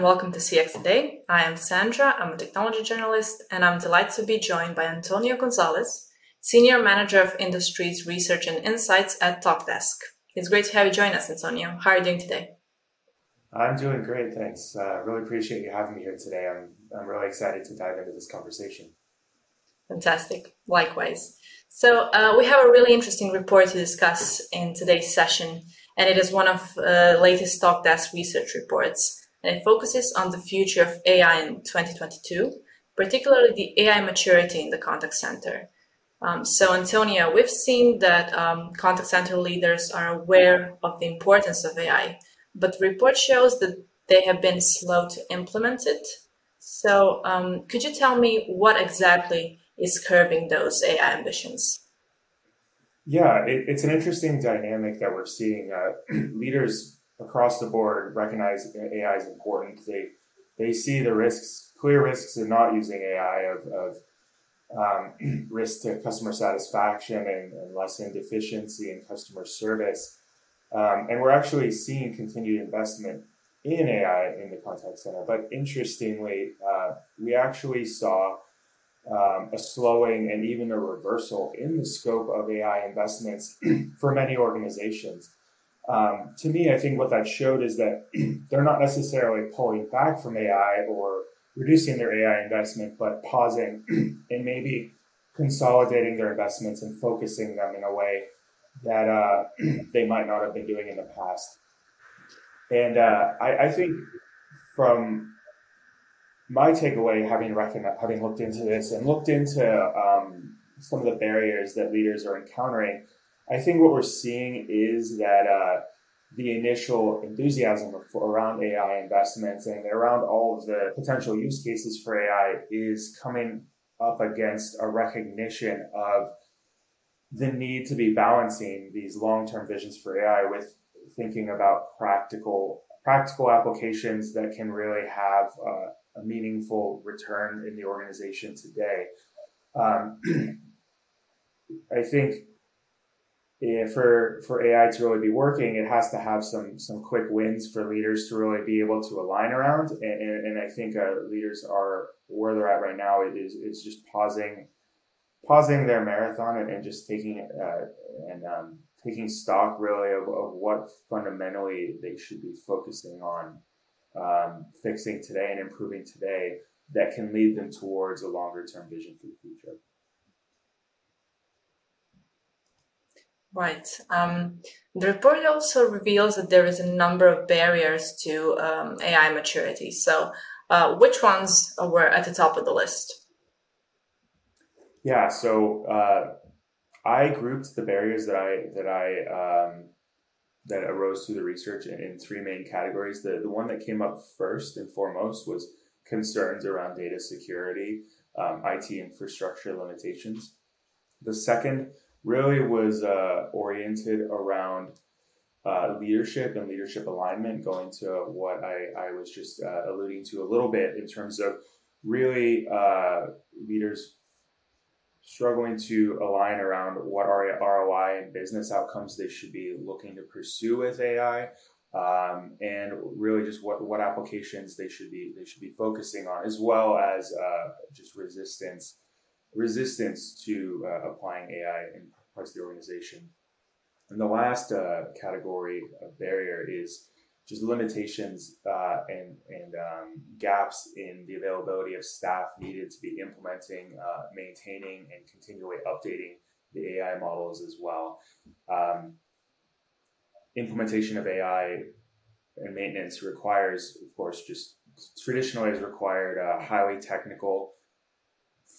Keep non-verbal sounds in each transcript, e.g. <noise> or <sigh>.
and welcome to CX Today. I am Sandra, I'm a technology journalist, and I'm delighted to be joined by Antonio Gonzalez, Senior Manager of Industries Research and Insights at Talkdesk. It's great to have you join us, Antonio. How are you doing today? I'm doing great, thanks. Uh, really appreciate you having me here today. I'm, I'm really excited to dive into this conversation. Fantastic. Likewise. So, uh, we have a really interesting report to discuss in today's session, and it is one of the uh, latest Talkdesk research reports. And it focuses on the future of AI in 2022, particularly the AI maturity in the contact center. Um, so, Antonia, we've seen that um, contact center leaders are aware of the importance of AI, but the report shows that they have been slow to implement it. So, um, could you tell me what exactly is curbing those AI ambitions? Yeah, it, it's an interesting dynamic that we're seeing. Uh, <clears throat> leaders across the board recognize AI is important. They they see the risks, clear risks of not using AI, of, of um, <clears throat> risk to customer satisfaction and, and lessened efficiency in customer service. Um, and we're actually seeing continued investment in AI in the contact center. But interestingly, uh, we actually saw um, a slowing and even a reversal in the scope of AI investments <clears throat> for many organizations. Um, to me, I think what that showed is that <clears throat> they're not necessarily pulling back from AI or reducing their AI investment, but pausing <clears throat> and maybe consolidating their investments and focusing them in a way that uh, <clears throat> they might not have been doing in the past. And uh, I, I, think from my takeaway, having having looked into this and looked into um, some of the barriers that leaders are encountering, I think what we're seeing is that uh, the initial enthusiasm around AI investments and around all of the potential use cases for AI is coming up against a recognition of the need to be balancing these long-term visions for AI with thinking about practical practical applications that can really have uh, a meaningful return in the organization today. Um, <clears throat> I think for for AI to really be working, it has to have some some quick wins for leaders to really be able to align around. And, and, and I think uh, leaders are where they're at right now is is just pausing pausing their marathon and, and just taking uh, and um, taking stock really of, of what fundamentally they should be focusing on um, fixing today and improving today that can lead them towards a longer term vision for the future. Right. Um, the report also reveals that there is a number of barriers to um, AI maturity. So, uh, which ones were at the top of the list? Yeah. So, uh, I grouped the barriers that I that I um, that arose through the research in, in, three main categories. The the one that came up first and foremost was concerns around data security, um, IT infrastructure limitations. The second really was uh, oriented around uh, leadership and leadership alignment, going to what I, I was just uh, alluding to a little bit in terms of really uh, leaders struggling to align around what are ROI and business outcomes they should be looking to pursue with AI. Um, and really just what, what applications they should be they should be focusing on as well as uh, just resistance resistance to uh, applying AI in parts of the organization. And the last uh, category of barrier is just limitations uh, and, and um, gaps in the availability of staff needed to be implementing, uh, maintaining, and continually updating the AI models as well. Um, implementation of AI and maintenance requires, of course, just traditionally has required uh, highly technical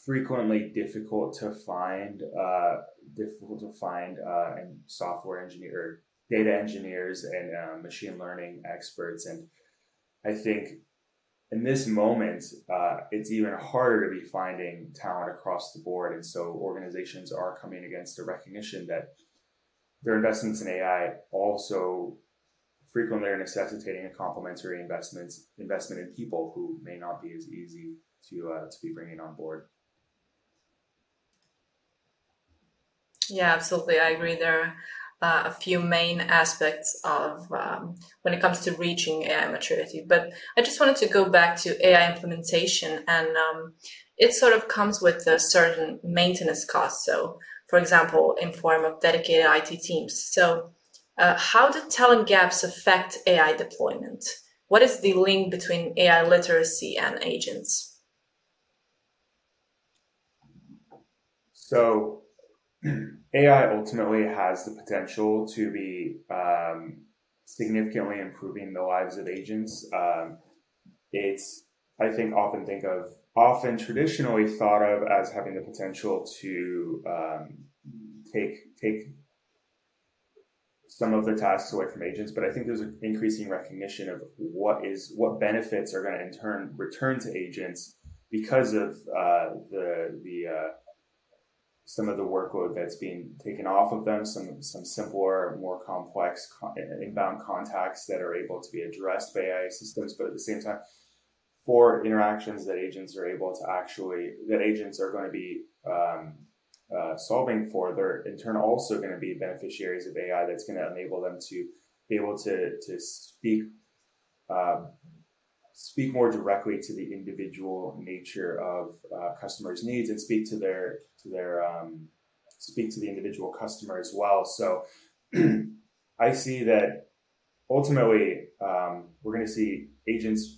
frequently difficult to find, uh, difficult to find, uh, and software engineer, data engineers, and uh, machine learning experts. And I think in this moment, uh, it's even harder to be finding talent across the board. And so organizations are coming against a recognition that their investments in AI also frequently are necessitating a complementary investments investment in people who may not be as easy to uh, to be bringing on board. Yeah, absolutely. I agree there. uh, a few main aspects of um, when it comes to reaching AI maturity. But I just wanted to go back to AI implementation, and um, it sort of comes with a certain maintenance cost. So, for example, in form of dedicated IT teams. So, uh, how do talent gaps affect AI deployment? What is the link between AI literacy and agents? So, AI ultimately has the potential to be um, significantly improving the lives of agents. Um, it's, I think, often think of often traditionally thought of as having the potential to um, take take some of the tasks away from agents, but I think there's an increasing recognition of what is what benefits are going to in turn return to agents because of uh, the the uh, some of the workload that's being taken off of them, some some simpler, more complex inbound contacts that are able to be addressed by AI systems, but at the same time, for interactions that agents are able to actually that agents are going to be um, uh, solving for, they're in turn also going to be beneficiaries of AI that's going to enable them to be able to to speak uh, speak more directly to the individual nature of uh, customers' needs and speak to their their um, speak to the individual customer as well. So <clears throat> I see that ultimately um, we're going to see agents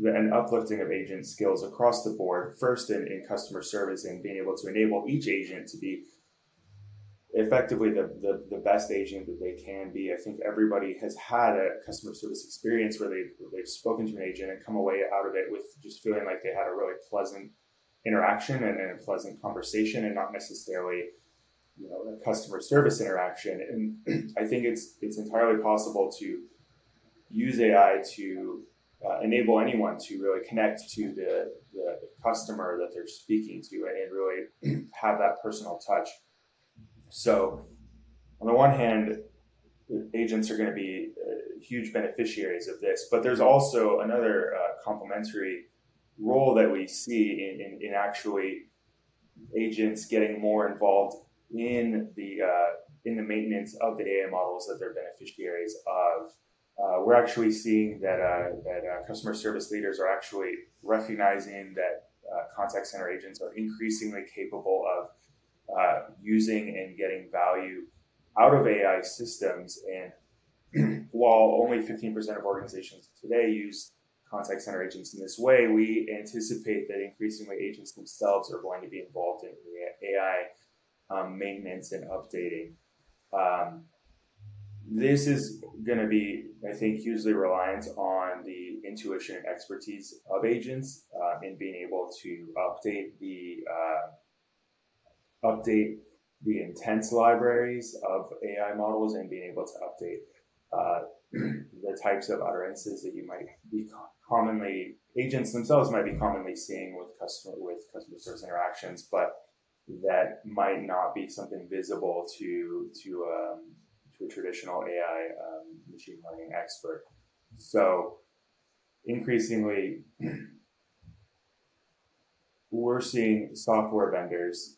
an uplifting of agent skills across the board. First in, in customer service and being able to enable each agent to be effectively the, the, the, best agent that they can be. I think everybody has had a customer service experience where they've, they've spoken to an agent and come away out of it with just feeling like they had a really pleasant interaction and, and a pleasant conversation and not necessarily you know a customer service interaction. And <clears throat> I think it's it's entirely possible to use AI to uh, enable anyone to really connect to the, the customer that they're speaking to and really <clears throat> have that personal touch. So, on the one hand, agents are going to be uh, huge beneficiaries of this, but there's also another uh, complementary role that we see in, in, in, actually agents getting more involved in the uh, in the maintenance of the AI models that they're beneficiaries of. Uh, we're actually seeing that uh, that uh, customer service leaders are actually recognizing that contact center agents are increasingly capable of uh, using and getting value out of AI systems. And <clears throat> while only 15% of organizations today use contact center agents in this way, we anticipate that increasingly agents themselves are going to be involved in AI um, maintenance and updating. Um, this is going to be, I think, hugely reliant on the intuition and expertise of agents uh, in being able to update the uh, update the intents libraries of AI models and being able to update uh, <clears throat> the types of utterances that you might be commonly agents themselves might be commonly seeing with customer with customer service interactions, but that might not be something visible to to um, to a traditional AI um, machine learning expert. So increasingly, <clears throat> we're seeing software vendors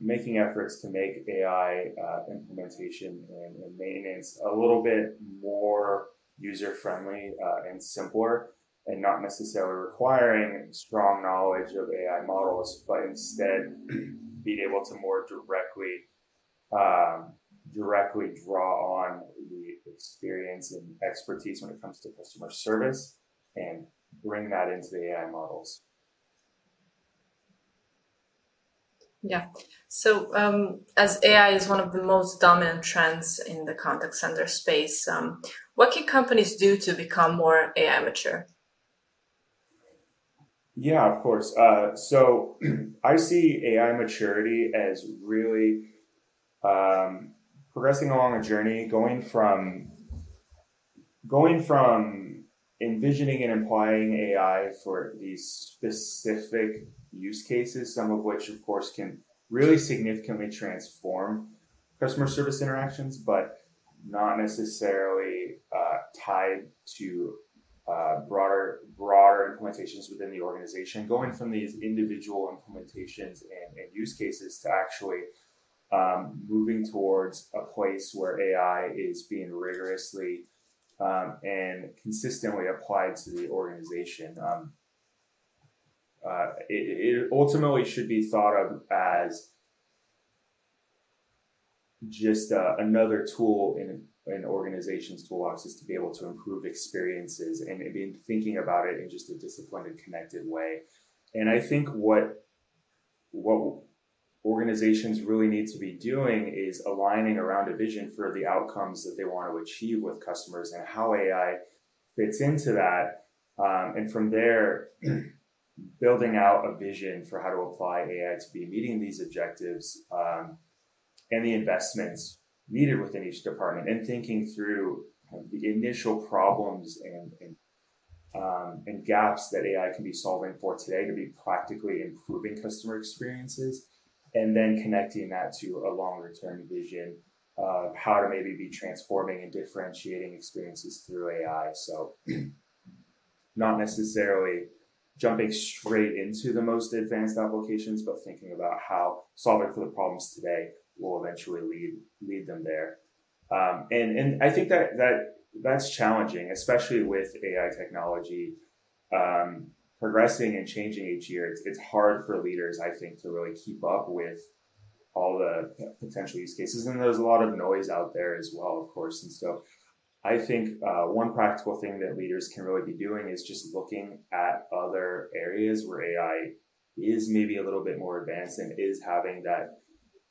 making efforts to make AI uh, implementation and, and, maintenance a little bit more user friendly uh, and simpler, and not necessarily requiring strong knowledge of AI models, but instead <clears throat> being able to more directly um, directly draw on the experience and expertise when it comes to customer service and bring that into the AI models. Yeah. So, um, as AI is one of the most dominant trends in the contact center space, um, what can companies do to become more AI mature? Yeah, of course. Uh, so, <clears throat> I see AI maturity as really um, progressing along a journey, going from going from envisioning and applying AI for these specific use cases, some of which, of course, can really significantly transform customer service interactions, but not necessarily uh, tied to uh, broader broader implementations within the organization. Going from these individual implementations and, and use cases to actually um, moving towards a place where AI is being rigorously um, and consistently applied to the organization. Um, uh, it, it, ultimately should be thought of as just uh, another tool in an organization's toolbox is to be able to improve experiences and be thinking about it in just a disciplined and connected way. And I think what what organizations really need to be doing is aligning around a vision for the outcomes that they want to achieve with customers and how AI fits into that. Um, and from there, <clears throat> building out a vision for how to apply AI to be meeting these objectives um, and the investments needed within each department and thinking through the initial problems and, and um, and gaps that AI can be solving for today to be practically improving customer experiences and then connecting that to a longer term vision of how to maybe be transforming and differentiating experiences through AI. So, <clears throat> not necessarily jumping straight into the most advanced applications, but thinking about how solving for the problems today will eventually lead lead them there. Um, and and I think that that that's challenging, especially with AI technology. Um, progressing and changing each year, it's, it's hard for leaders, I think, to really keep up with all the potential use cases. And there's a lot of noise out there as well, of course. And so I think uh, one practical thing that leaders can really be doing is just looking at other areas where AI is maybe a little bit more advanced and is having that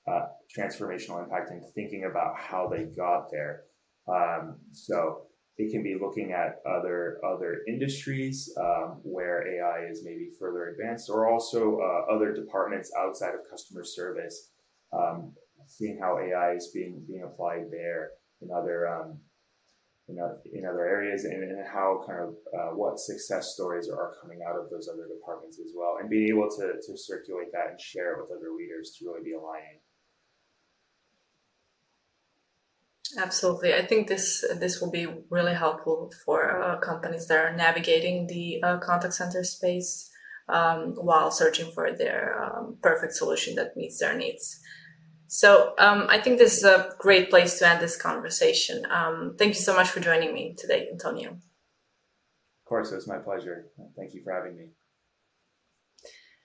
uh, transformational impact and thinking about how they got there. Um, so it can be looking at other other industries um, where AI is maybe further advanced, or also uh, other departments outside of customer service, um, seeing how AI is being being applied there in other um, in, other, in other areas, and, and how kind of uh, what success stories are coming out of those other departments as well, and being able to to circulate that and share it with other leaders to really be aligning. Absolutely, I think this this will be really helpful for uh, companies that are navigating the uh, contact center space um, while searching for their um, perfect solution that meets their needs. So um, I think this is a great place to end this conversation. Um, thank you so much for joining me today, Antonio. Of course, it was my pleasure. Thank you for having me.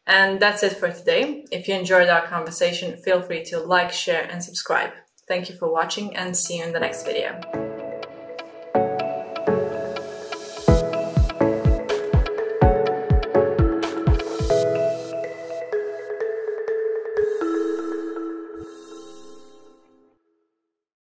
And that's it for today. If you enjoyed our conversation, feel free to like, share, and subscribe. Thank you for watching and see you in the next video.